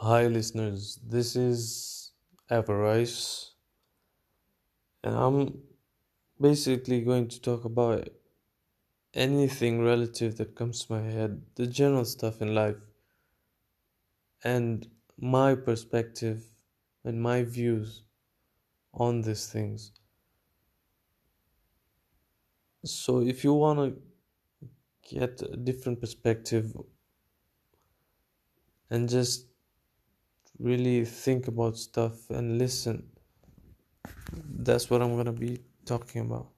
Hi, listeners. This is Avarice, and I'm basically going to talk about anything relative that comes to my head, the general stuff in life, and my perspective and my views on these things. So, if you want to get a different perspective and just really think about stuff and listen. That's what I'm gonna be talking about.